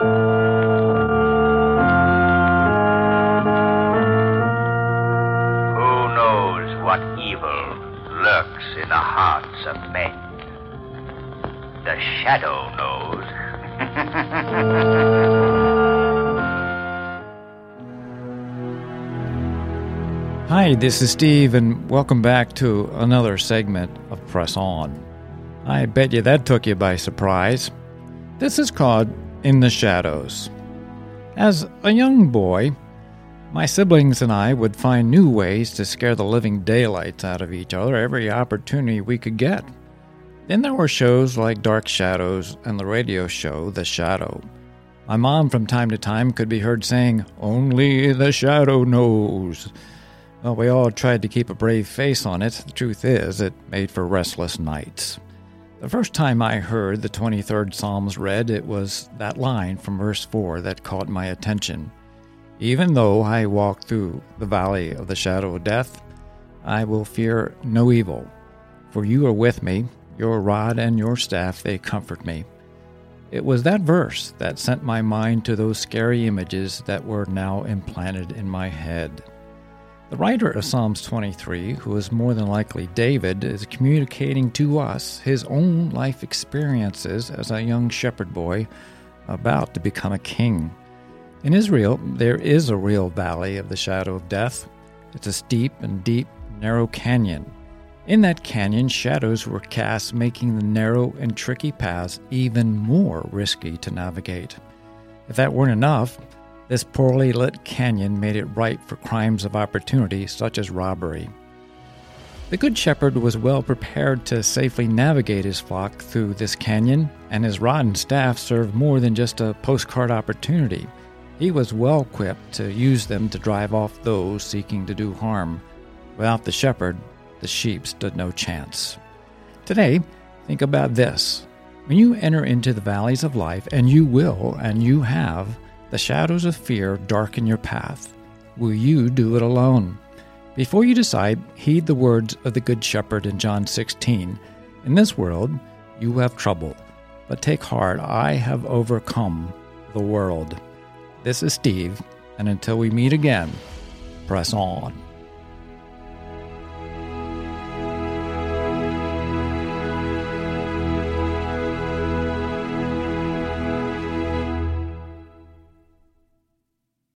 Who knows what evil lurks in the hearts of men? The shadow knows. Hi, this is Steve, and welcome back to another segment of Press On. I bet you that took you by surprise. This is called In the Shadows. As a young boy, my siblings and I would find new ways to scare the living daylights out of each other every opportunity we could get. Then there were shows like Dark Shadows and the radio show The Shadow. My mom, from time to time, could be heard saying, Only the shadow knows. Well, we all tried to keep a brave face on it. The truth is, it made for restless nights. The first time I heard the 23rd Psalms read, it was that line from verse 4 that caught my attention. Even though I walk through the valley of the shadow of death, I will fear no evil, for you are with me, your rod and your staff, they comfort me. It was that verse that sent my mind to those scary images that were now implanted in my head. The writer of Psalms 23, who is more than likely David, is communicating to us his own life experiences as a young shepherd boy about to become a king. In Israel, there is a real valley of the shadow of death. It's a steep and deep, narrow canyon. In that canyon, shadows were cast, making the narrow and tricky paths even more risky to navigate. If that weren't enough, this poorly lit canyon made it ripe for crimes of opportunity such as robbery. The Good Shepherd was well prepared to safely navigate his flock through this canyon, and his rod and staff served more than just a postcard opportunity. He was well equipped to use them to drive off those seeking to do harm. Without the shepherd, the sheep stood no chance. Today, think about this. When you enter into the valleys of life, and you will, and you have, the shadows of fear darken your path. Will you do it alone? Before you decide, heed the words of the Good Shepherd in John 16. In this world, you have trouble, but take heart, I have overcome the world. This is Steve, and until we meet again, press on.